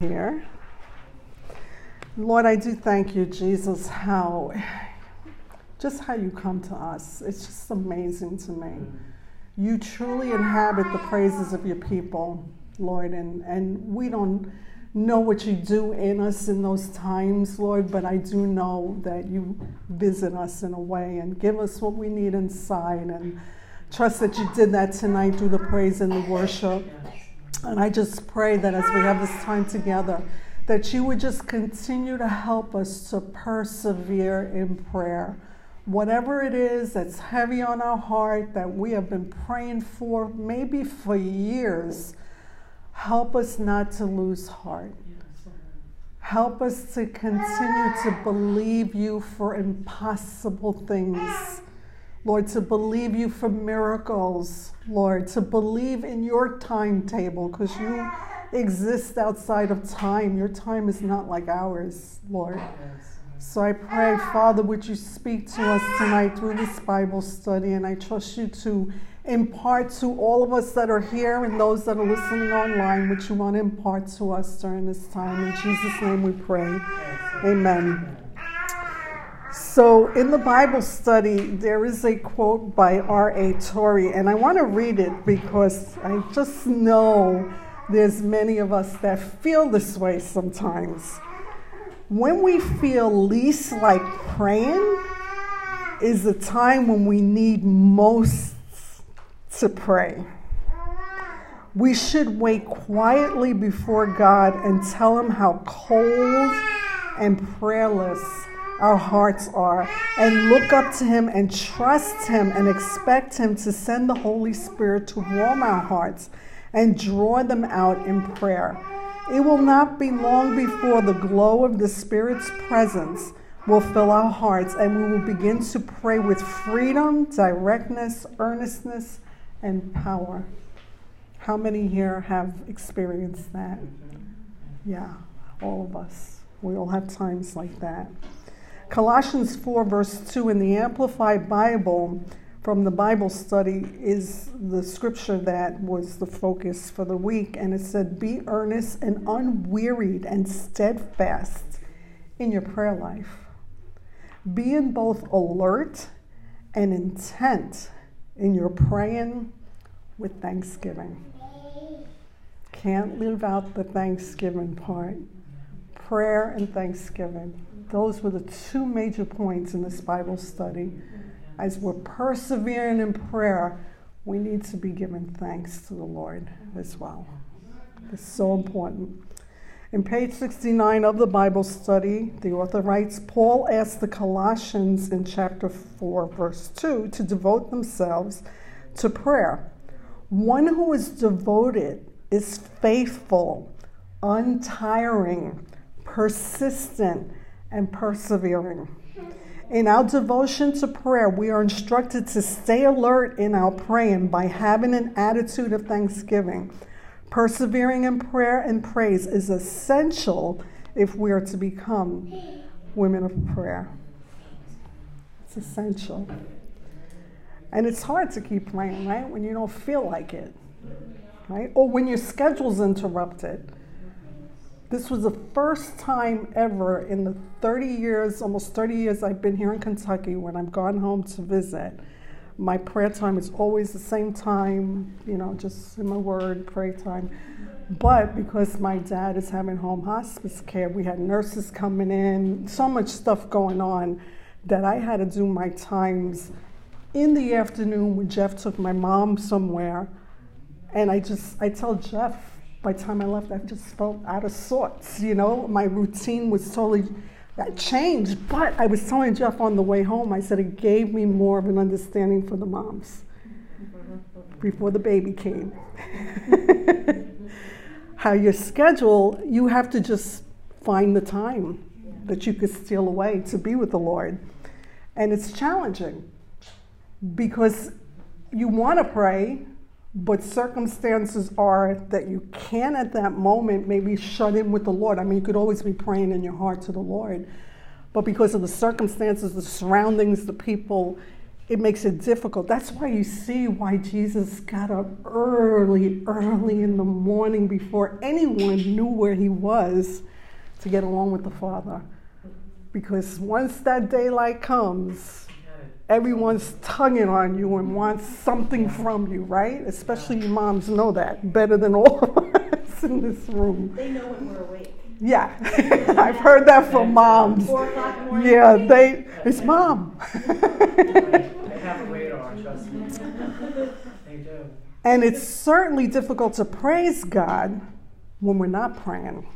here. Lord, I do thank you, Jesus, how just how you come to us. It's just amazing to me. You truly inhabit the praises of your people, Lord, and, and we don't know what you do in us in those times, Lord, but I do know that you visit us in a way and give us what we need inside and trust that you did that tonight through the praise and the worship. And I just pray that as we have this time together, that you would just continue to help us to persevere in prayer. Whatever it is that's heavy on our heart that we have been praying for, maybe for years, help us not to lose heart. Help us to continue to believe you for impossible things. Lord, to believe you for miracles, Lord, to believe in your timetable because you exist outside of time. Your time is not like ours, Lord. So I pray, Father, would you speak to us tonight through this Bible study, and I trust you to impart to all of us that are here and those that are listening online what you want to impart to us during this time. In Jesus' name we pray. Amen. So, in the Bible study, there is a quote by R.A. Torrey, and I want to read it because I just know there's many of us that feel this way sometimes. When we feel least like praying, is the time when we need most to pray. We should wait quietly before God and tell Him how cold and prayerless our hearts are and look up to Him and trust Him and expect Him to send the Holy Spirit to warm our hearts and draw them out in prayer. It will not be long before the glow of the Spirit's presence will fill our hearts and we will begin to pray with freedom, directness, earnestness, and power. How many here have experienced that? Yeah, all of us. We all have times like that. Colossians 4, verse 2 in the Amplified Bible from the Bible study is the scripture that was the focus for the week. And it said, Be earnest and unwearied and steadfast in your prayer life. Being both alert and intent in your praying with thanksgiving. Can't leave out the thanksgiving part. Prayer and thanksgiving. Those were the two major points in this Bible study. As we're persevering in prayer, we need to be giving thanks to the Lord as well. It's so important. In page 69 of the Bible study, the author writes Paul asked the Colossians in chapter 4, verse 2, to devote themselves to prayer. One who is devoted is faithful, untiring, persistent, and persevering. In our devotion to prayer, we are instructed to stay alert in our praying by having an attitude of thanksgiving. Persevering in prayer and praise is essential if we are to become women of prayer. It's essential. And it's hard to keep praying, right? When you don't feel like it, right? Or when your schedule's interrupted. This was the first time ever in the 30 years, almost 30 years I've been here in Kentucky, when I've gone home to visit. My prayer time is always the same time, you know, just in my word, pray time. But because my dad is having home hospice care, we had nurses coming in, so much stuff going on that I had to do my times in the afternoon when Jeff took my mom somewhere. And I just, I tell Jeff, by the time I left, I just felt out of sorts. You know, my routine was totally uh, changed. But I was telling Jeff on the way home, I said it gave me more of an understanding for the moms before the baby came. How your schedule, you have to just find the time that you could steal away to be with the Lord. And it's challenging because you want to pray, but circumstances are that you can at that moment maybe shut in with the Lord. I mean, you could always be praying in your heart to the Lord, but because of the circumstances, the surroundings, the people, it makes it difficult. That's why you see why Jesus got up early, early in the morning before anyone knew where he was to get along with the Father. Because once that daylight comes, everyone's tugging on you and wants something from you, right? Especially you moms know that better than all of us in this room. They know when we're awake. Yeah, I've heard that from moms. Four o'clock morning. Yeah, they, it's mom. They have a radar, trust me. They do. And it's certainly difficult to praise God when we're not praying.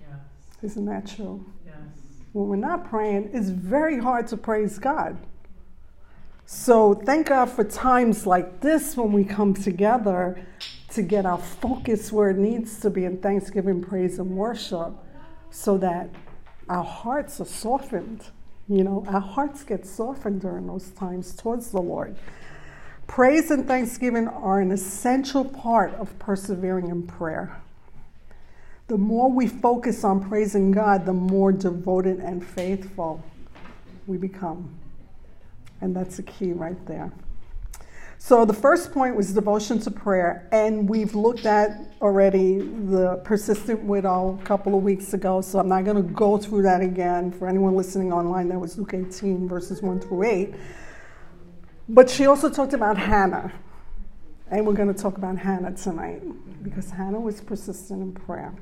Yes, Isn't that true? When we're not praying, it's very hard to praise God. So thank God for times like this when we come together to get our focus where it needs to be in thanksgiving, praise, and worship so that our hearts are softened. You know, our hearts get softened during those times towards the Lord. Praise and thanksgiving are an essential part of persevering in prayer. The more we focus on praising God, the more devoted and faithful we become. And that's the key right there. So the first point was devotion to prayer, and we've looked at already the persistent widow a couple of weeks ago, so I'm not going to go through that again. For anyone listening online, that was Luke 18, verses 1 through 8. But she also talked about Hannah, and we're going to talk about Hannah tonight because Hannah was persistent in prayer.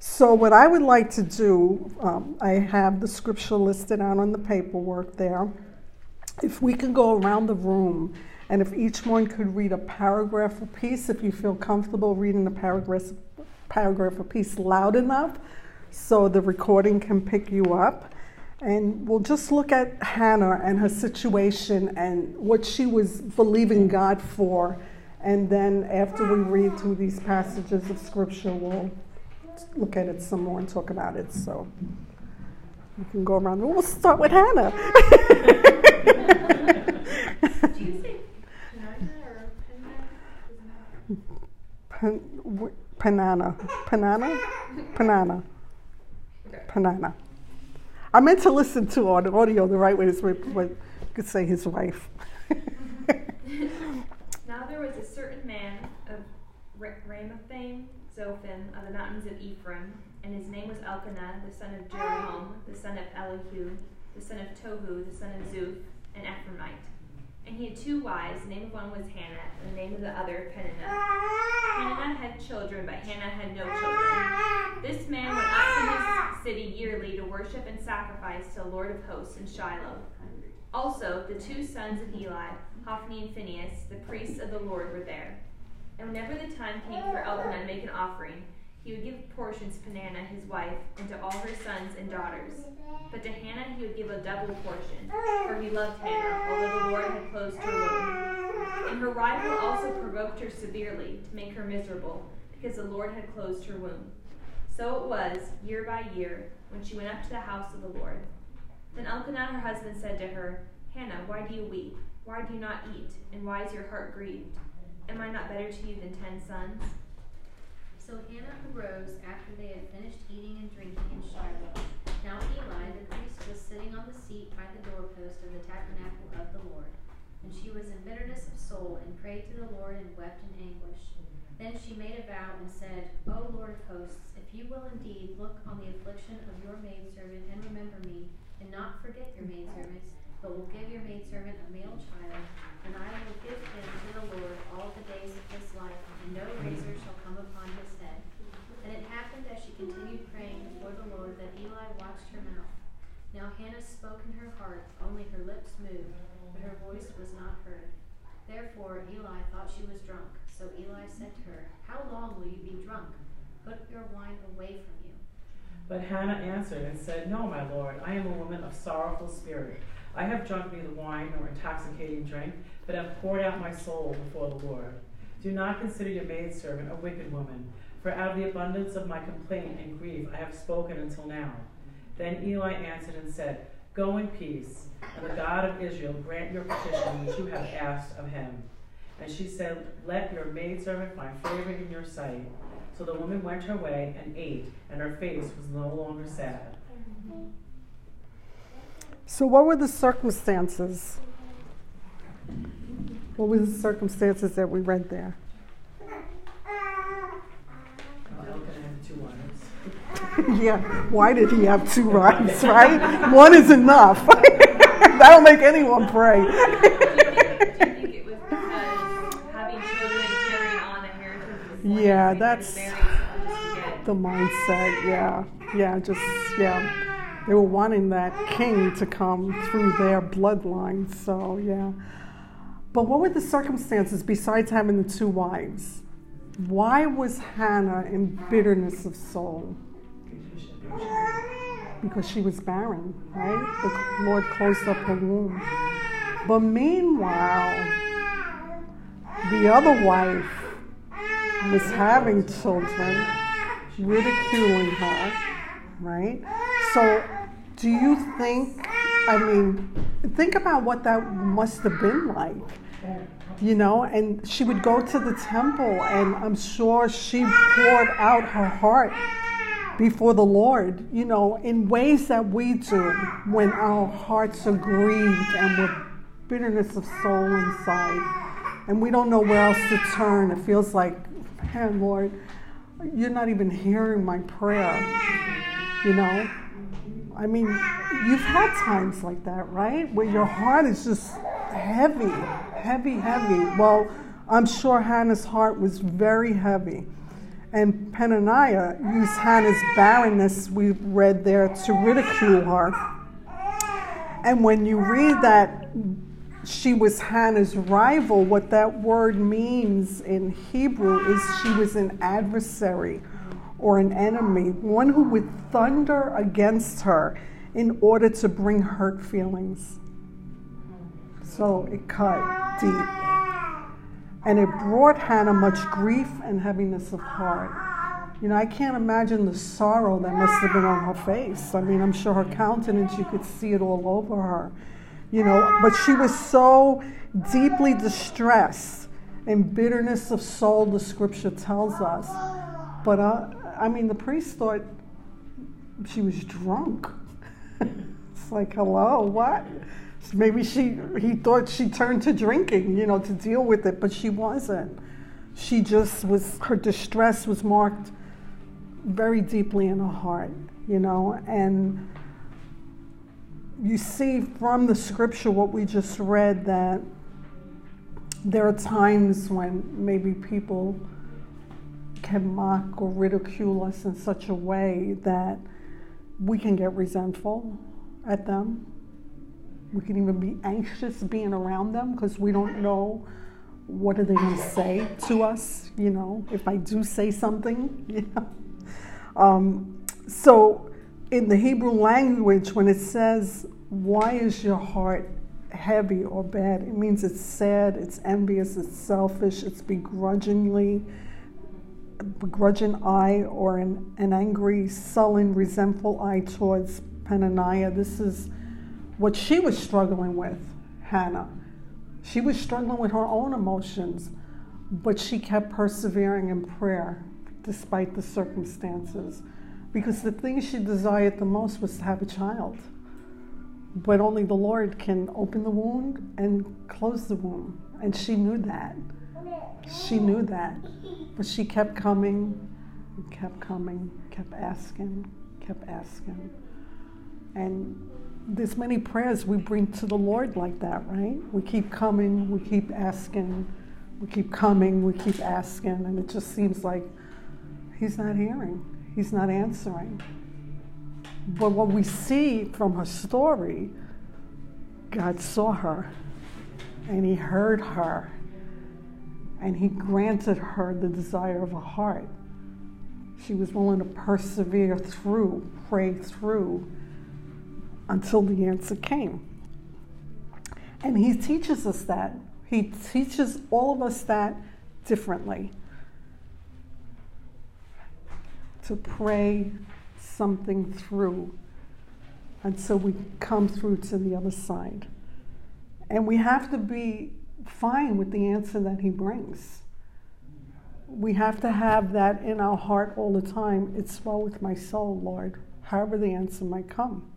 So, what I would like to do, um, I have the scripture listed out on the paperwork there. If we can go around the room and if each one could read a paragraph or piece, if you feel comfortable reading a paragraph, paragraph piece loud enough so the recording can pick you up. And we'll just look at Hannah and her situation and what she was believing God for. And then after we read through these passages of scripture, we'll look at it some more and talk about it. So we can go around. We'll start with Hannah. Do you say Penina or Penina? Pan, w- Panana. Panana? Panana. Panana. I meant to listen to on audio the right way, this way, but you could say his wife. Now there was a certain man of Ra- Ramathaim, Zophim, of the mountains of Ephraim, and his name was Elkanah, the son of Jeroham, the son of Elihu, the son of Tohu, the son of Zuph, an Ephraimite. And he had two wives. The name of one was Hannah, and the name of the other Peninnah. Peninnah had children, but Hannah had no children. This man went up from his city yearly to worship and sacrifice to the Lord of hosts in Shiloh. Also, the two sons of Eli, Hophni and Phinehas, the priests of the Lord, were there. And whenever the time came for Elkanah to make an offering, he would give portions to Peninnah his wife, and to all her sons and daughters. But to Hannah he would give a double portion, for he loved Hannah, although the Lord had closed her womb. And her rival also provoked her severely to make her miserable, because the Lord had closed her womb. So it was, year by year, when she went up to the house of the Lord. Then Elkanah her husband said to her, Hannah, why do you weep? Why do you not eat? And why is your heart grieved? Am I not better to you than ten sons? So Hannah arose after they had finished eating and drinking in Shiloh. Now Eli the priest was sitting on the seat by the doorpost of the tabernacle of the Lord. And she was in bitterness of soul, and prayed to the Lord and wept in anguish. Then she made a vow and said, O Lord of hosts, if you will indeed look on the affliction of your maidservant and remember me, and not forget your maidservant, but will give your maidservant a male child, then I will give him to the Lord the days of his life, and no razor shall come upon his head. And it happened as she continued praying before the Lord that Eli watched her mouth. Now Hannah spoke in her heart, only her lips moved, but her voice was not heard. Therefore Eli thought she was drunk. So Eli said to her, How long will you be drunk? Put your wine away from you. But Hannah answered and said, No, my lord, I am a woman of sorrowful spirit. I have drunk neither wine nor intoxicating drink, but have poured out my soul before the Lord. Do not consider your maidservant a wicked woman, for out of the abundance of my complaint and grief I have spoken until now. Then Eli answered and said, Go in peace, and the God of Israel grant your petition which you have asked of him. And she said, Let your maidservant find favor in your sight. So the woman went her way and ate, and her face was no longer sad. So, what were the circumstances? What were the circumstances that we read there? Elkanah had two wives. yeah, why did he have two wives, right? One is enough. That'll make anyone pray. Do you think it was because having children carrying on a heritage was one Yeah, that's- and marrying someone just to get the mindset, yeah. Yeah, just, yeah. They were wanting that king to come through their bloodline, so yeah. But what were the circumstances besides having the two wives? Why was Hannah in bitterness of soul? Because she was barren, right? The Lord closed up her womb. But meanwhile, the other wife was having children, ridiculing her, right? So, do you think, I mean, think about what that must have been like, you know? And she would go to the temple, and I'm sure she poured out her heart before the Lord, you know, in ways that we do when our hearts are grieved and with bitterness of soul inside. And we don't know where else to turn. It feels like, man, Lord, you're not even hearing my prayer, you know? I mean, you've had times like that, right? Where your heart is just heavy, heavy, heavy. Well, I'm sure Hannah's heart was very heavy. And Penaniah used Hannah's barrenness, we read there, to ridicule her. And when you read that she was Hannah's rival, what that word means in Hebrew is she was an adversary or an enemy, one who would thunder against her in order to bring hurt feelings. So it cut deep. And it brought Hannah much grief and heaviness of heart. You know, I can't imagine the sorrow that must have been on her face. I mean, I'm sure her countenance, you could see it all over her. You know, but she was so deeply distressed and bitterness of soul, the scripture tells us. But uh, I mean, the priest thought she was drunk. it's like, hello, what? Maybe she he thought she turned to drinking, you know, to deal with it, but she wasn't. She just was her distress was marked very deeply in her heart, you know, and you see from the scripture what we just read that there are times when maybe people can mock or ridicule us in such a way that we can get resentful at them. We can even be anxious being around them because we don't know what are they going to say to us, you know, if I do say something, you know. Um, so in the Hebrew language, when it says, why is your heart heavy or bad, it means it's sad, it's envious, it's selfish, it's begrudgingly, begrudging eye or an, an angry, sullen, resentful eye towards Penaniah. This is what she was struggling with, Hannah. She was struggling with her own emotions, but she kept persevering in prayer despite the circumstances because the thing she desired the most was to have a child. But only the Lord can open the wound and close the wound. And she knew that. She knew that. But she kept coming, kept coming, kept asking, kept asking. And there's many prayers we bring to the Lord like that, right? We keep coming, we keep asking, we keep coming, we keep asking, and it just seems like He's not hearing, He's not answering. But what we see from her story, God saw her and He heard her and He granted her the desire of her heart. She was willing to persevere through, pray through until the answer came. And He teaches us that. He teaches all of us that differently. To pray something through until we come through to the other side. And we have to be fine with the answer that He brings. We have to have that in our heart all the time. It's well with my soul, Lord, however the answer might come.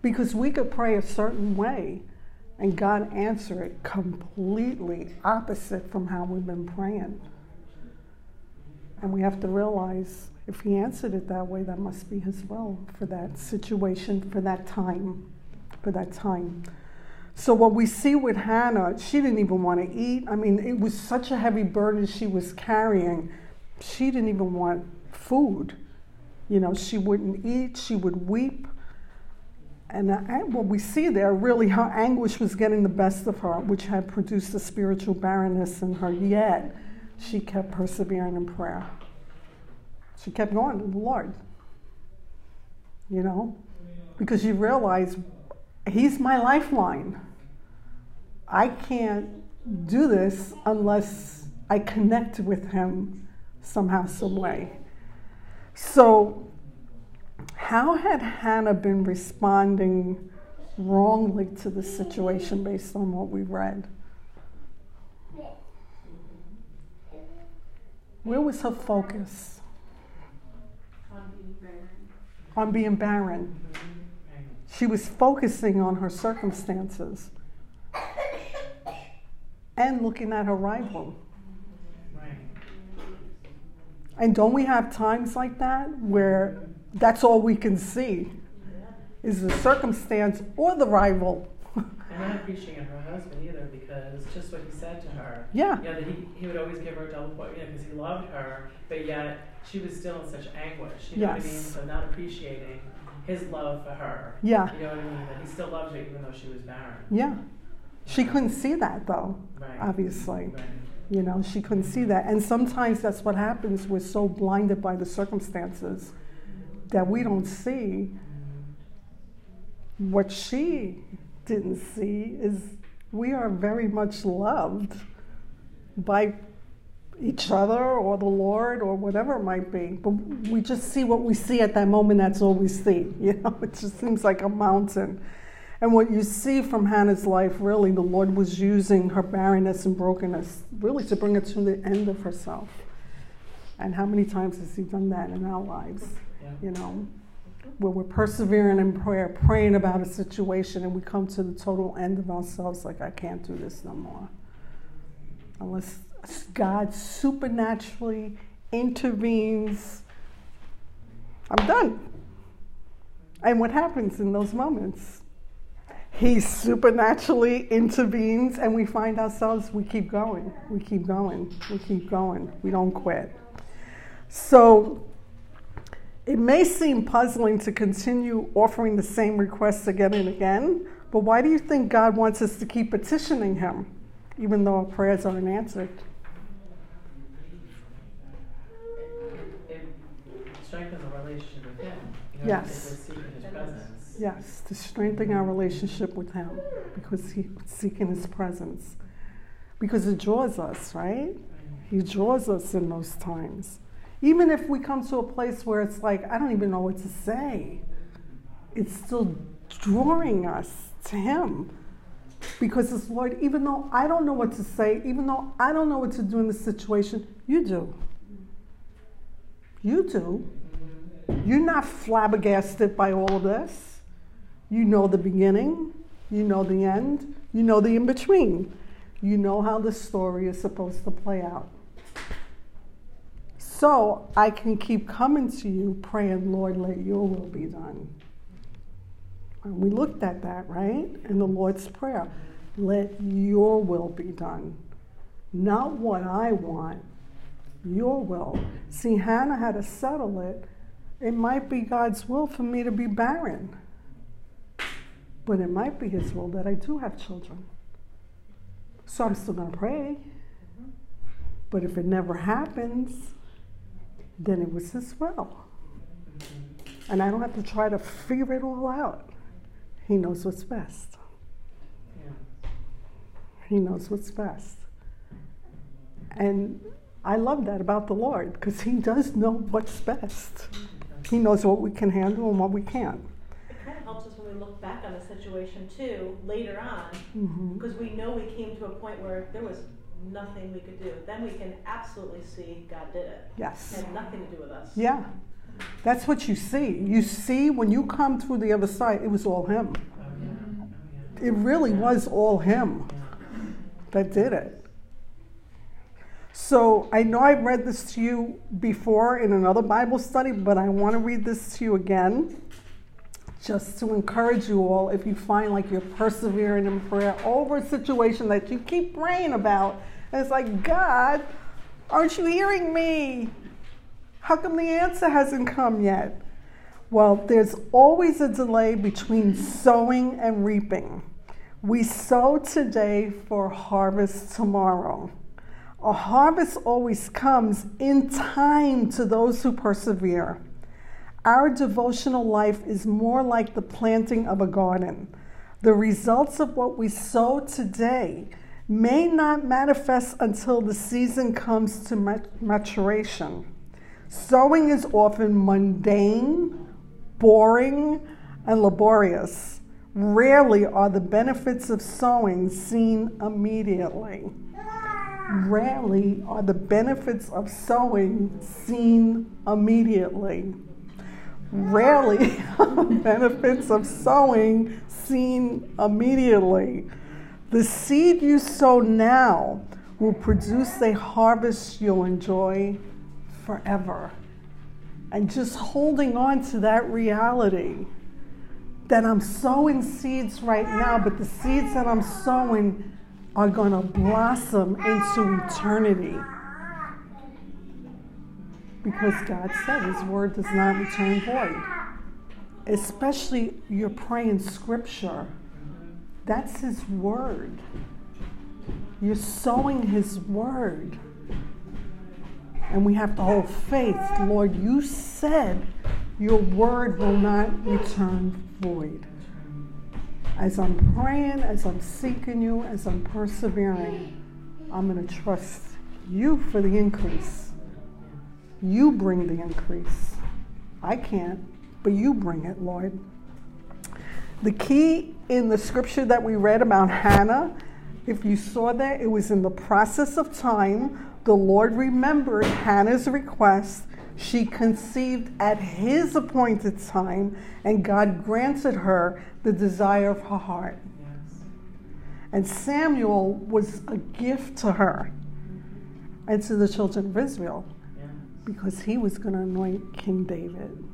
Because we could pray a certain way and God answer it completely opposite from how we've been praying. And we have to realize if He answered it that way, that must be His will for that situation, for that time, for that time. So, what we see with Hannah, she didn't even want to eat. I mean, it was such a heavy burden she was carrying. She didn't even want food. You know, she wouldn't eat, she would weep. And what we see there, really, her anguish was getting the best of her, which had produced a spiritual barrenness in her. Yet, she kept persevering in prayer. She kept going to the Lord. You know, because you realize He's my lifeline. I can't do this unless I connect with Him somehow, some way. So, how had Hannah been responding wrongly to the situation based on what we read? Where was her focus? On being barren. On being barren. She was focusing on her circumstances and looking at her rival. And don't we have times like that where that's all we can see is the circumstance or the rival? And not appreciating her husband either because just what he said to her. Yeah. You know, that he, he would always give her a double point, you know, because he loved her, but yet she was still in such anguish. You know what I mean? So not appreciating his love for her. Yeah. You know what I mean? That he still loves her even though she was barren. Yeah. She couldn't see that though, Right. obviously. Right. You know, she couldn't see that. And sometimes that's what happens. We're so blinded by the circumstances that we don't see what she didn't see is we are very much loved by each other or the Lord or whatever it might be. But we just see what we see at that moment, that's all we see. You know, it just seems like a mountain. And what you see from Hannah's life, really, the Lord was using her barrenness and brokenness really to bring her to the end of herself. And how many times has He done that in our lives? Yeah. You know, where we're persevering in prayer, praying about a situation, and we come to the total end of ourselves like, I can't do this no more. Unless God supernaturally intervenes, I'm done. And what happens in those moments? He supernaturally intervenes, and we find ourselves, we keep going, we keep going, we keep going, we don't quit. So it may seem puzzling to continue offering the same requests again and again, but why do you think God wants us to keep petitioning Him, even though our prayers aren't answered? It strengthens a relationship with him. You know, Yes. If we're seeking his presence. Yes, to strengthen our relationship with Him because He's seeking His presence. Because it draws us, right? He draws us in those times. Even if we come to a place where it's like, I don't even know what to say, it's still drawing us to Him. Because it's Lord, even though I don't know what to say, even though I don't know what to do in this situation, you do. You do. You're not flabbergasted by all of this. You know the beginning, you know the end, you know the in between. You know how the story is supposed to play out. So I can keep coming to you praying, Lord, let your will be done. And we looked at that, right? In the Lord's Prayer. Let your will be done. Not what I want, your will. See, Hannah had to settle it. It might be God's will for me to be barren, but it might be His will that I do have children. So I'm still going to pray. But if it never happens, then it was His will. And I don't have to try to figure it all out. He knows what's best. He knows what's best. And I love that about the Lord because He does know what's best. He knows what we can handle and what we can't. It kind of helps us when we look back on the situation too, later on, hmm because we know we came to a point where there was nothing we could do. Then we can absolutely see God did it. Yes. It had nothing to do with us. Yeah. That's what you see. You see when you come through the other side, it was all him. Oh, yeah. Oh, It really was all him that did it. So I know I've read this to you before in another Bible study, but I want to read this to you again just to encourage you all if you find like you're persevering in prayer over a situation that you keep praying about. And it's like, God, aren't you hearing me? How come the answer hasn't come yet? Well, there's always a delay between sowing and reaping. We sow today for harvest tomorrow. A harvest always comes in time to those who persevere. Our devotional life is more like the planting of a garden. The results of what we sow today may not manifest until the season comes to maturation. Sowing is often mundane, boring, and laborious. Rarely are the benefits of sowing seen immediately. Rarely are the benefits of sowing seen immediately. Rarely benefits of sowing seen immediately. The seed you sow now will produce a harvest you'll enjoy forever. And just holding on to that reality that I'm sowing seeds right now, but the seeds that I'm sowing are going to blossom into eternity. Because God said His word does not return void. Especially you're praying scripture. That's His word. You're sowing His word. And we have to hold faith. Lord, you said your word will not return void. As I'm praying, as I'm seeking you, as I'm persevering, I'm going to trust you for the increase. You bring the increase. I can't, but you bring it, Lord. The key in the scripture that we read about Hannah, if you saw that, it was in the process of time. The Lord remembered Hannah's request. She conceived at his appointed time, and God granted her the desire of her heart. Yes. And Samuel was a gift to her and to the children of Israel. Because he was going to anoint King David.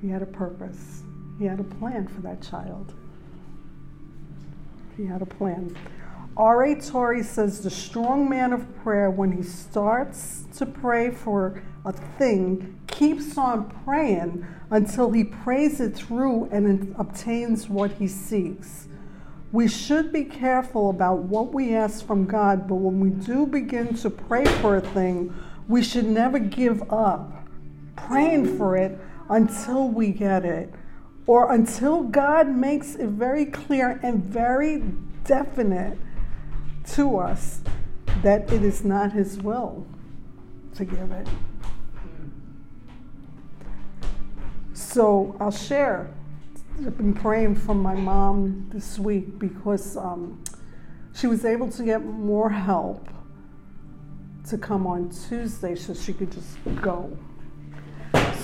He had a purpose, he had a plan for that child. He had a plan. R.A. Torrey says the strong man of prayer, when he starts to pray for a thing, keeps on praying until he prays it through and obtains what he seeks. We should be careful about what we ask from God, but when we do begin to pray for a thing, we should never give up praying for it until we get it or until God makes it very clear and very definite to us that it is not His will to give it. So I'll share. I've been praying for my mom this week because um, she was able to get more help to come on Tuesday so she could just go.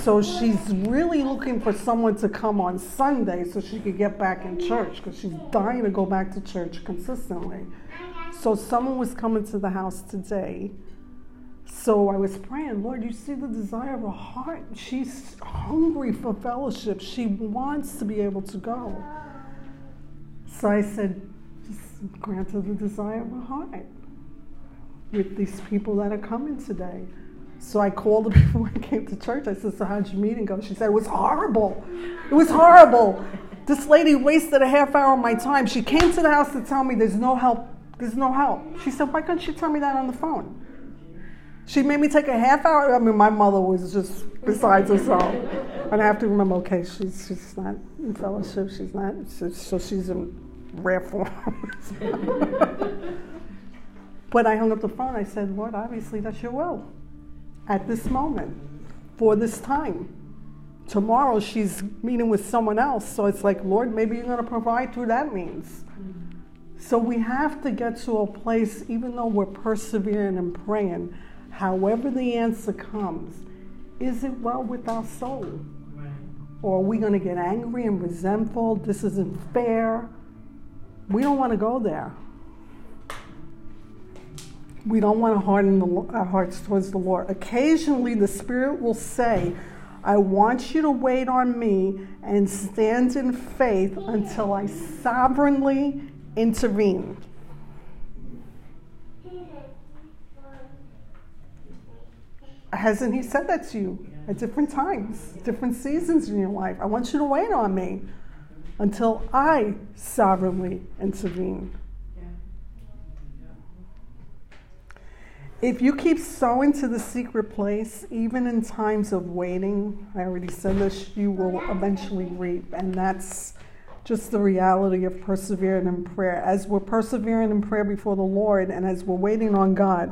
So she's really looking for someone to come on Sunday so she could get back in church because she's dying to go back to church consistently. So someone was coming to the house today. So I was praying, Lord, you see the desire of her heart. She's hungry for fellowship. She wants to be able to go. So I said, just grant her the desire of her heart with these people that are coming today. So I called her before I came to church. I said, So how'd your meeting go? She said, It was horrible. It was horrible. This lady wasted a half hour of my time. She came to the house to tell me there's no help. There's no help. She said, Why couldn't she tell me that on the phone? She made me take a half hour. I mean, my mother was just besides herself. And I have to remember, okay, she's, she's not in fellowship. She's not, so she's in rare form. but I hung up the phone. I said, Lord, obviously that's your will at this moment for this time. Tomorrow she's meeting with someone else. So it's like, Lord, maybe you're going to provide through that means. So we have to get to a place, even though we're persevering and praying, however the answer comes, is it well with our soul? Or are we going to get angry and resentful? This isn't fair. We don't want to go there. We don't want to harden the, our hearts towards the Lord. Occasionally, the Spirit will say, I want you to wait on me and stand in faith until I sovereignly intervene. Hasn't He said that to you at different times, different seasons in your life? I want you to wait on me until I sovereignly intervene. If you keep sowing to the secret place, even in times of waiting, I already said this, you will eventually reap. And that's just the reality of persevering in prayer. As we're persevering in prayer before the Lord and as we're waiting on God,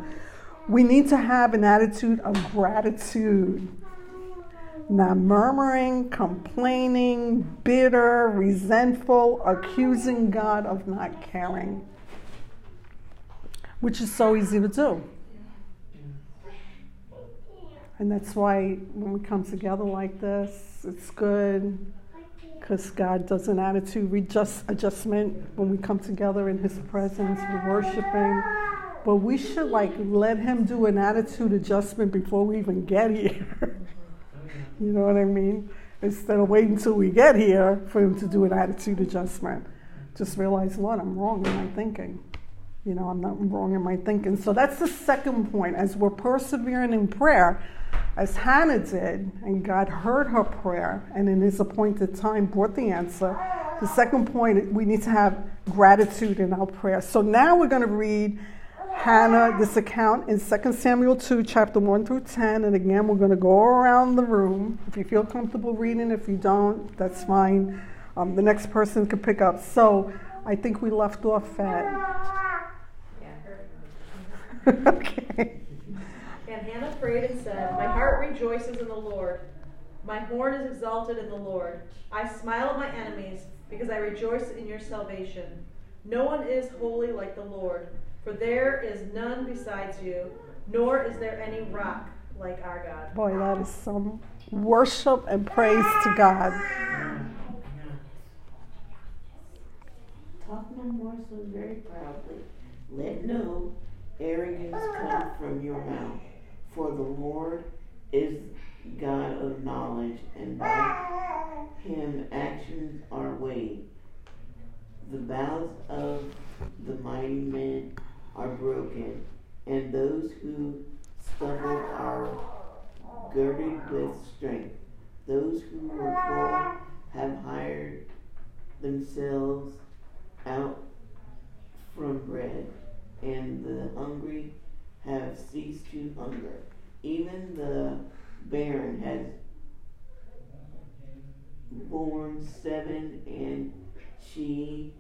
we need to have an attitude of gratitude. Not murmuring, complaining, bitter, resentful, accusing God of not caring, which is so easy to do. And that's why when we come together like this, it's good because God does an attitude readjust, adjustment when we come together in His presence, we're worshiping. But we should like let Him do an attitude adjustment before we even get here. you know what I mean? Instead of waiting until we get here for Him to do an attitude adjustment. Just realize, Lord, I'm wrong in my thinking. You know, I'm not wrong in my thinking. So that's the second point. As we're persevering in prayer, as Hannah did, and God heard her prayer and in his appointed time brought the answer. The second point, we need to have gratitude in our prayer. So now we're going to read Hannah, this account in 2 Samuel 2, chapter 1 through 10. And again, we're going to go around the room. If you feel comfortable reading, if you don't, that's fine. Um, the next person can pick up. So I think we left off at. okay. And Hannah prayed and said, My heart rejoices in the Lord. My horn is exalted in the Lord. I smile at my enemies because I rejoice in your salvation. No one is holy like the Lord, for there is none besides you, nor is there any rock like our God. Boy, that is some worship and praise to God. Talk no more so very proudly. Let no arrogance come from your mouth. For the Lord is God of knowledge, and by him actions are weighed. The bows of the mighty men are broken, and those who stumble are girded with strength. Those who were full have hired themselves out from bread, and the hungry have ceased to hunger. Even the barren has borne seven, and she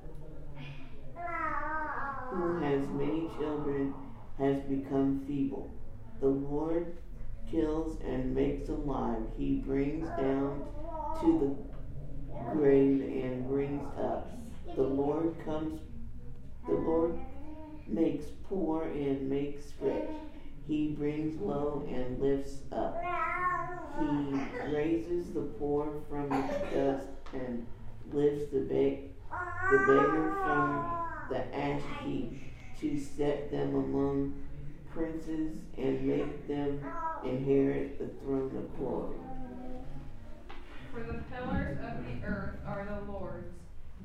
who has many children has become feeble. The Lord kills and makes alive. He brings down to the grave and brings up. The Lord comes, the Lord makes poor and makes rich. He brings low and lifts up. He raises the poor from the dust and lifts the, beg- the beggar from the ash heap to set them among princes and make them inherit the throne of glory. For the pillars of the earth are the Lord's,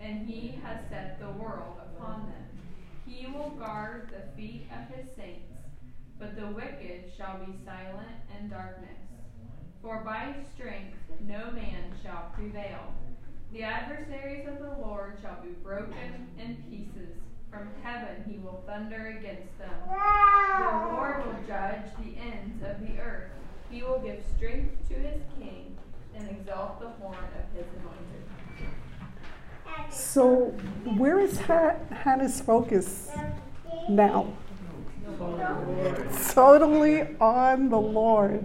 and he has set the world upon them. He will guard the feet of his saints, but the wicked shall be silent in darkness. For by strength no man shall prevail. The adversaries of the Lord shall be broken in pieces. From heaven he will thunder against them. The Lord will judge the ends of the earth. He will give strength to his king and exalt the horn of his anointed. So, where is Ha- Hannah's focus now? Totally on the Lord.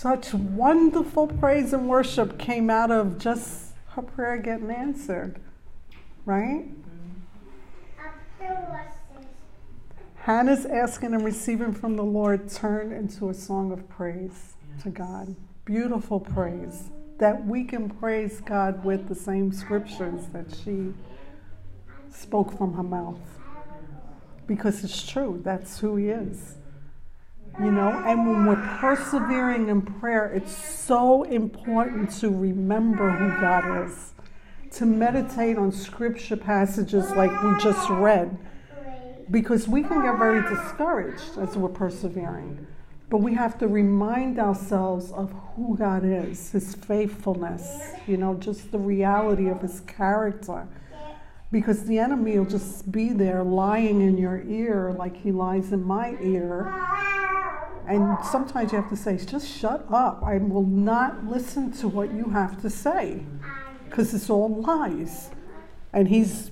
Such wonderful praise and worship came out of just her prayer getting answered, right? Hannah's asking and receiving from the Lord turned into a song of praise to God. Beautiful praise. That we can praise God with the same scriptures that she spoke from her mouth. Because it's true, that's who He is. You know, and when we're persevering in prayer, it's so important to remember who God is, to meditate on scripture passages like we just read, because we can get very discouraged as we're persevering. But we have to remind ourselves of who God is, His faithfulness, you know, just the reality of His character. Because the enemy will just be there lying in your ear like he lies in my ear and sometimes you have to say, just shut up. I will not listen to what you have to say because it's all lies. And he's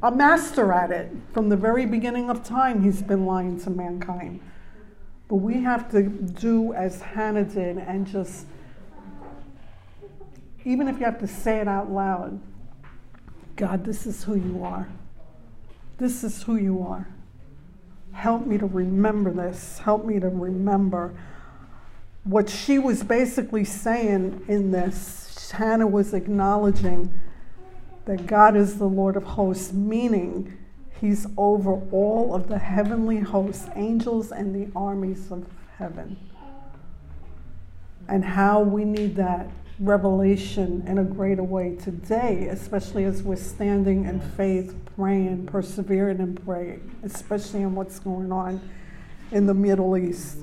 a master at it. From the very beginning of time, he's been lying to mankind. But we have to do as Hannah did and just, even if you have to say it out loud, God, this is who you are. This is who you are. Help me to remember this. Help me to remember what she was basically saying in this. Hannah was acknowledging that God is the Lord of hosts, meaning he's over all of the heavenly hosts, angels, and the armies of heaven. And how we need that revelation in a greater way today, especially as we're standing in faith, praying, persevering in praying, especially in what's going on in the Middle East.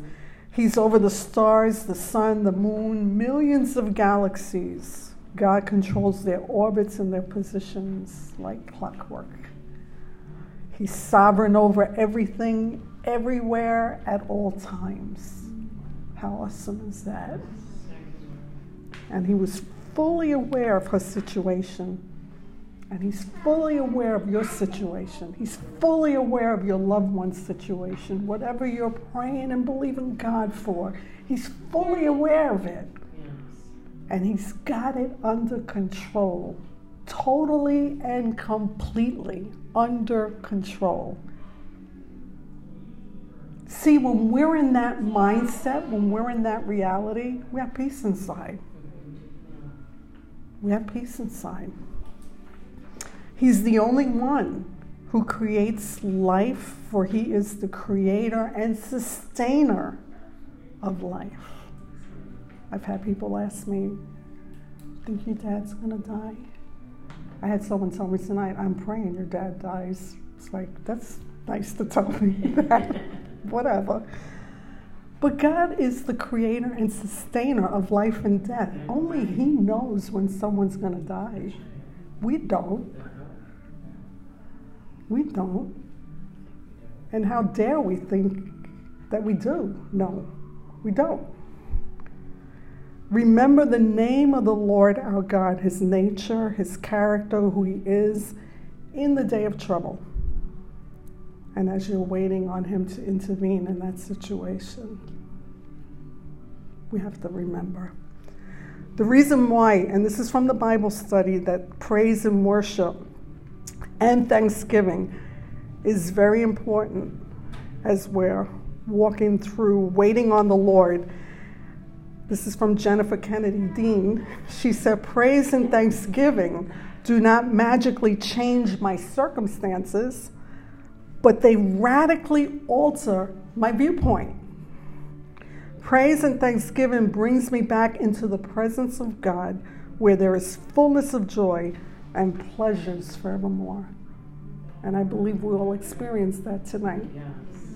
He's over the stars, the sun, the moon, millions of galaxies. God controls their orbits and their positions like clockwork. He's sovereign over everything, everywhere, at all times. How awesome is that? And he was fully aware of her situation. And he's fully aware of your situation. He's fully aware of your loved one's situation. Whatever you're praying and believing God for, he's fully aware of it. And he's got it under control. Totally and completely under control. See, when we're in that mindset, when we're in that reality, we have peace inside. We have peace inside. He's the only one who creates life, for he is the creator and sustainer of life. I've had people ask me, Think your dad's gonna die? I had someone tell me tonight, I'm praying your dad dies. It's like, that's nice to tell me that. Whatever. But God is the creator and sustainer of life and death. Only He knows when someone's going to die. We don't. We don't. And how dare we think that we do? No, we don't. Remember the name of the Lord our God, His nature, His character, who He is in the day of trouble and as you're waiting on Him to intervene in that situation. We have to remember. The reason why, and this is from the Bible study, that praise and worship and thanksgiving is very important as we're walking through waiting on the Lord. This is from Jennifer Kennedy Dean. She said, Praise and thanksgiving do not magically change my circumstances but they radically alter my viewpoint. Praise and thanksgiving brings me back into the presence of God where there is fullness of joy and pleasures forevermore. And I believe we all experience that tonight.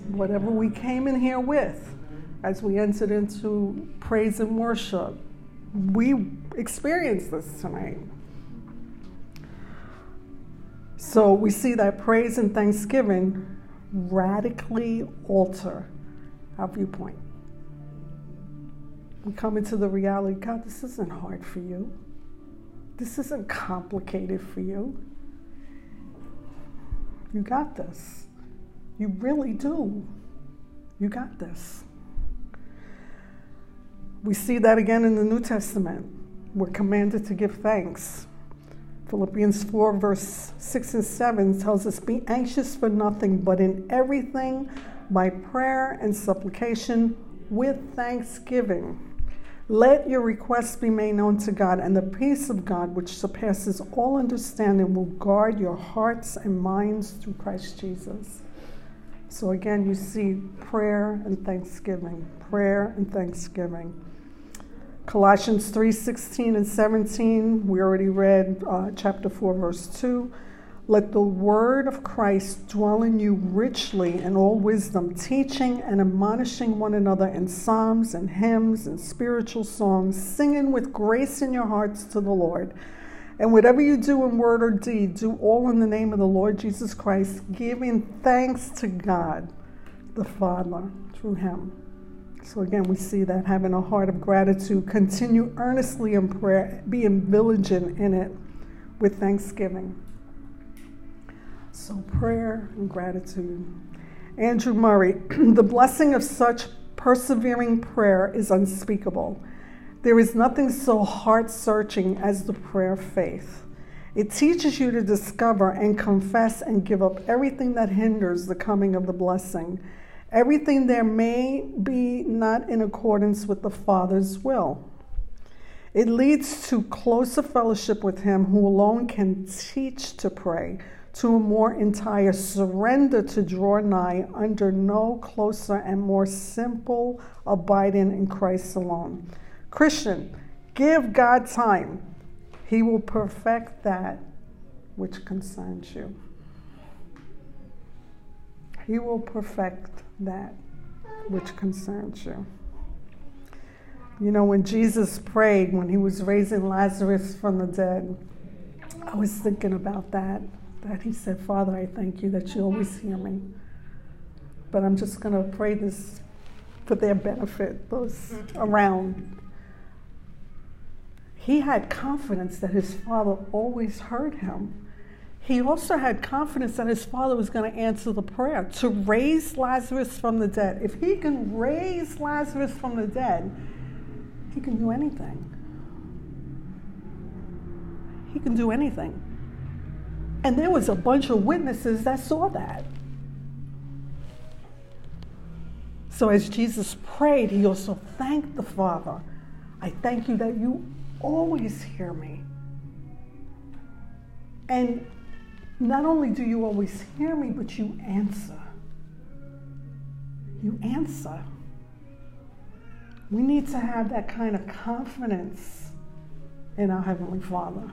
Whatever we came in here with as we entered into praise and worship, we experienced this tonight. So we see that praise and thanksgiving radically alter our viewpoint. We come into the reality God, this isn't hard for you. This isn't complicated for you. You got this. You really do. You got this. We see that again in the New Testament. We're commanded to give thanks Philippians 4, verse 6 and 7 tells us Be anxious for nothing, but in everything by prayer and supplication with thanksgiving. Let your requests be made known to God, and the peace of God, which surpasses all understanding, will guard your hearts and minds through Christ Jesus. So again, you see prayer and thanksgiving, prayer and thanksgiving. Colossians 3 16 and 17, we already read uh, chapter 4, verse 2. Let the word of Christ dwell in you richly in all wisdom, teaching and admonishing one another in psalms and hymns and spiritual songs, singing with grace in your hearts to the Lord. And whatever you do in word or deed, do all in the name of the Lord Jesus Christ, giving thanks to God the Father through him. So again, we see that having a heart of gratitude, continue earnestly in prayer, being vigilant in it with thanksgiving. So, prayer and gratitude. Andrew Murray, the blessing of such persevering prayer is unspeakable. There is nothing so heart searching as the prayer of faith. It teaches you to discover and confess and give up everything that hinders the coming of the blessing, everything there may be not in accordance with the Father's will. It leads to closer fellowship with Him who alone can teach to pray to a more entire surrender to draw nigh under no closer and more simple abiding in Christ alone. Christian, give God time. He will perfect that which concerns you. He will perfect that which concerns you. You know, when Jesus prayed, when he was raising Lazarus from the dead, I was thinking about that that he said, Father, I thank you that you always hear me. But I'm just going to pray this for their benefit, those around. He had confidence that his father always heard him. He also had confidence that his father was going to answer the prayer to raise Lazarus from the dead. If he can raise Lazarus from the dead, he can do anything. He can do anything. And there was a bunch of witnesses that saw that. So as Jesus prayed, he also thanked the Father. I thank you that you always hear me. And not only do you always hear me, but you answer. You answer. We need to have that kind of confidence in our Heavenly Father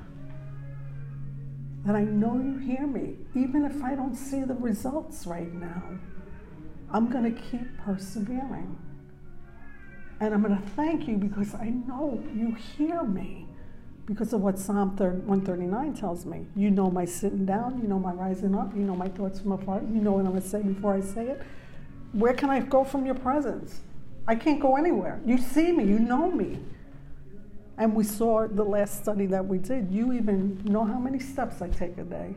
that I know you hear me, even if I don't see the results right now. I'm going to keep persevering. And I'm going to thank you because I know you hear me because of what Psalm 139 tells me. You know my sitting down, you know my rising up, you know my thoughts from afar, you know what I'm going to say before I say it. Where can I go from your presence? I can't go anywhere. You see me, you know me. And we saw the last study that we did. You even know how many steps I take a day.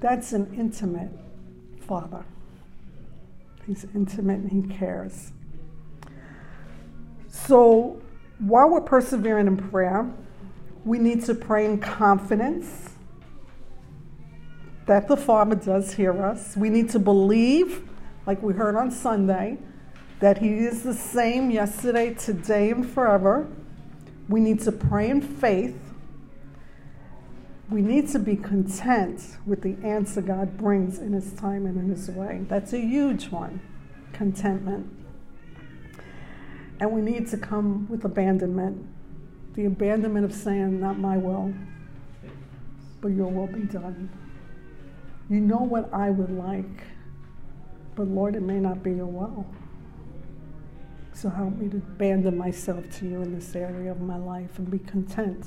That's an intimate father. He's intimate and he cares. So while we're persevering in prayer, we need to pray in confidence that the Father does hear us. We need to believe, like we heard on Sunday, that He is the same yesterday, today, and forever. We need to pray in faith. We need to be content with the answer God brings in His time and in His way. That's a huge one contentment. And we need to come with abandonment the abandonment of saying, Not my will, but your will be done. You know what I would like, but Lord, it may not be your will. So help me to abandon myself to you in this area of my life and be content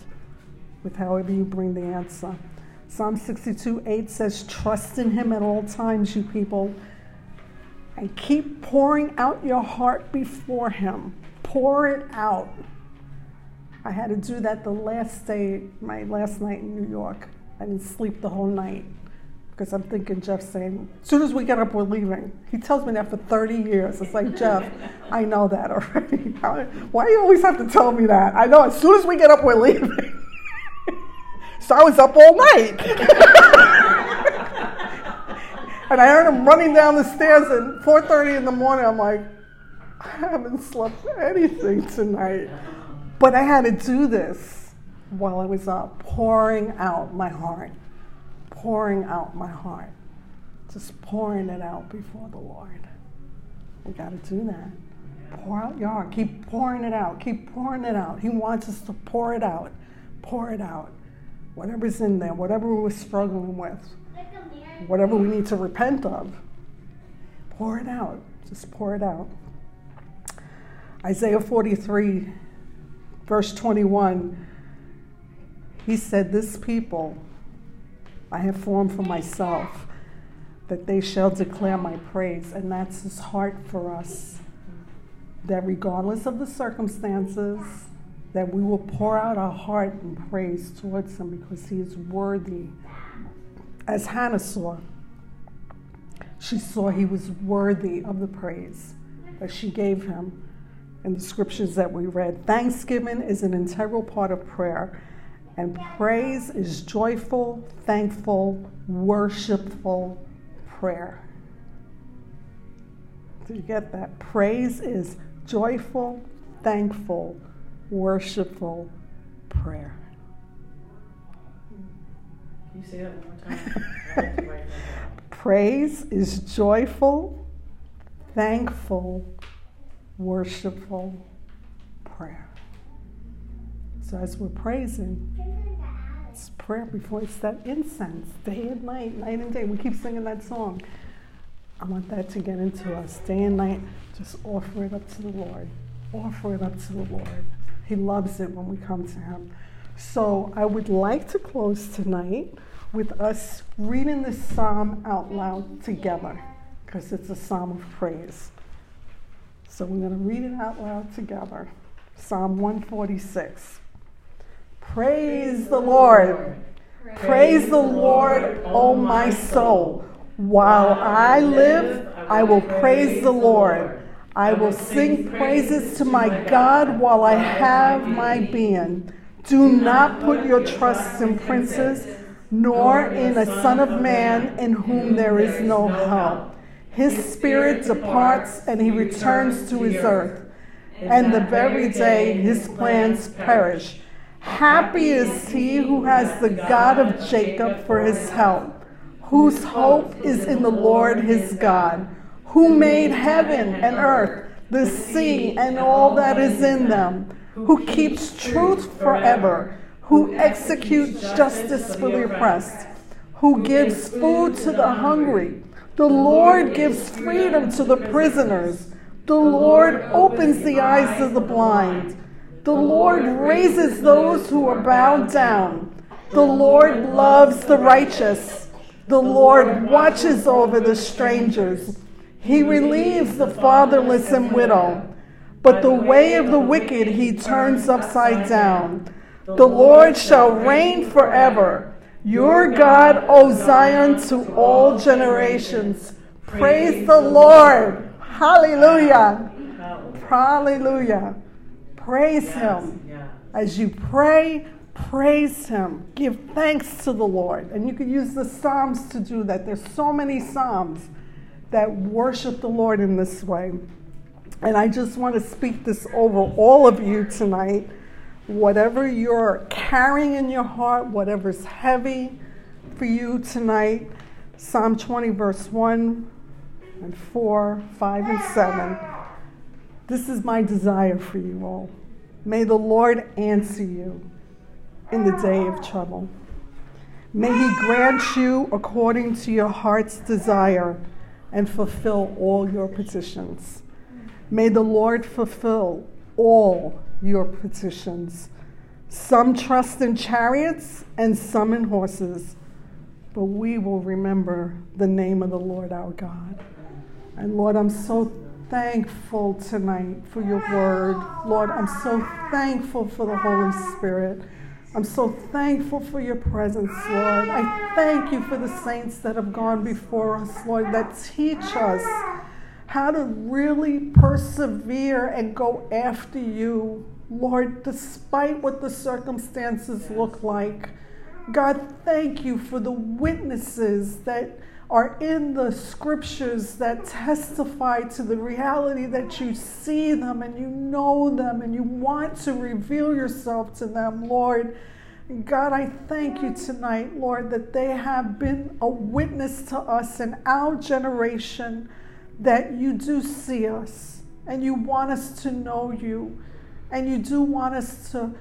with however you bring the answer. Psalm 62 8 says, Trust in him at all times, you people, and keep pouring out your heart before him. Pour it out. I had to do that the last day, my last night in New York. I didn't sleep the whole night. because I'm thinking Jeff's saying, as soon as we get up, we're leaving. He tells me that for 30 years. It's like, Jeff, I know that already. Why do you always have to tell me that? I know as soon as we get up, we're leaving. so I was up all night. and I heard him running down the stairs at 4.30 in the morning. I'm like, I haven't slept anything tonight. But I had to do this while I was up, pouring out my heart pouring out my heart, just pouring it out before the Lord. We got to do that. Pour out your heart. Keep pouring it out. Keep pouring it out. He wants us to pour it out. Pour it out. Whatever's in there, whatever we're struggling with, whatever we need to repent of, pour it out. Just pour it out. Isaiah 43, verse 21, he said, This people, I have formed for myself, that they shall declare my praise. And that's his heart for us. That regardless of the circumstances, that we will pour out our heart in praise towards him because he is worthy. As Hannah saw, she saw he was worthy of the praise that she gave him in the scriptures that we read. Thanksgiving is an integral part of prayer. And praise is joyful, thankful, worshipful prayer. Do you get that? Praise is joyful, thankful, worshipful prayer. Can you say that one more time? Praise is joyful, thankful, worshipful prayer. So as we're praising, it's prayer before it's that incense, day and night, night and day. We keep singing that song. I want that to get into us day and night. Just offer it up to the Lord. Offer it up to the Lord. He loves it when we come to Him. So I would like to close tonight with us reading this psalm out loud together because it's a psalm of praise. So we're going to read it out loud together. Psalm 146. Praise the Lord. Praise the Lord, O my soul. While I live, I will praise the Lord. I will sing praises to my God while I have my being. Do not put your trust in princes, nor in a son of man in whom there is no help. His spirit departs and he returns to his earth, and the very day his plans perish. Happy is he who has the God of Jacob for his help, whose hope is in the Lord his God, who made heaven and earth, the sea and all that is in them, who keeps truth forever, who executes justice for the oppressed, who gives food to the hungry. The Lord gives freedom to the prisoners. The Lord opens the eyes of the blind. The Lord raises those who are bowed down. The Lord loves the righteous. The Lord watches over the strangers. He relieves the fatherless and widow. But the way of the wicked he turns upside down. The Lord shall reign forever. Your God, O Zion, to all generations. Praise the Lord. Hallelujah. Hallelujah. Praise Him. As you pray, praise Him. Give thanks to the Lord. And you can use the Psalms to do that. There's so many Psalms that worship the Lord in this way. And I just want to speak this over all of you tonight. Whatever you're carrying in your heart, whatever's heavy for you tonight, Psalm 20, verse 1 and 4, 5, and 7 this is my desire for you all. May the Lord answer you in the day of trouble. May He grant you according to your heart's desire and fulfill all your petitions. May the Lord fulfill all your petitions. Some trust in chariots and some in horses, but we will remember the name of the Lord our God. And Lord, I'm so thankful tonight for your word. Lord, I'm so thankful for the Holy Spirit. I'm so thankful for your presence, Lord. I thank you for the saints that have gone before us, Lord, that teach us how to really persevere and go after you, Lord, despite what the circumstances look like. God, thank you for the witnesses that are in the scriptures that testify to the reality that you see them and you know them and you want to reveal yourself to them, Lord. God, I thank you tonight, Lord, that they have been a witness to us in our generation that you do see us and you want us to know you and you do want us to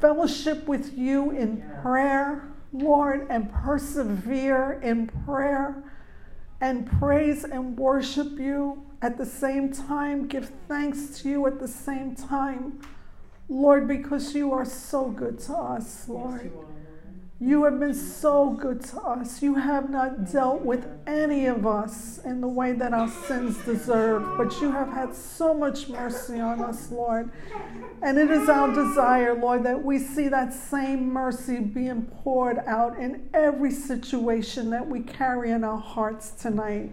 fellowship with you in prayer Lord, and persevere in prayer and praise and worship you at the same time, give thanks to you at the same time, Lord, because you are so good to us, Lord. Yes, you have been so good to us. You have not dealt with any of us in the way that our sins deserve, but you have had so much mercy on us, Lord. And it is our desire, Lord, that we see that same mercy being poured out in every situation that we carry in our hearts tonight.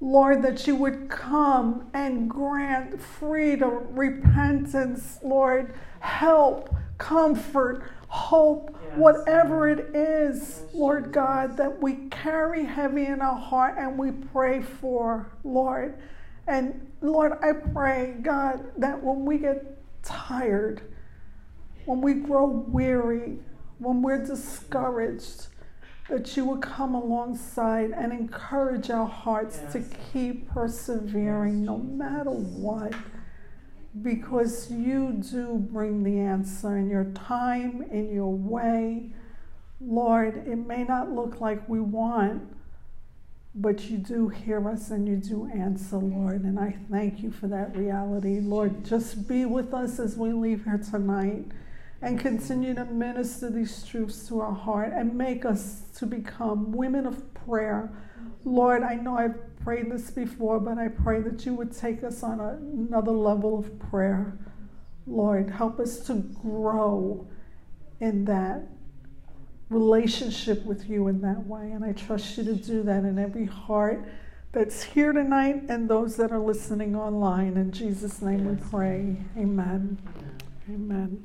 Lord, that you would come and grant freedom, repentance, Lord, help, comfort hope, yes. whatever it is, Lord God, that we carry heavy in our heart and we pray for, Lord. And Lord, I pray, God, that when we get tired, when we grow weary, when we're discouraged, that you would come alongside and encourage our hearts yes. to keep persevering yes. no matter what because you do bring the answer in your time, in your way. Lord, it may not look like we want, but you do hear us and you do answer, Lord. And I thank you for that reality. Lord, just be with us as we leave here tonight and continue to minister these truths to our heart and make us to become women of prayer. Lord, I know I've prayed this before, but I pray that you would take us on another level of prayer. Lord, help us to grow in that relationship with you in that way. And I trust you to do that in every heart that's here tonight and those that are listening online. In Jesus' name we pray. Amen. Amen.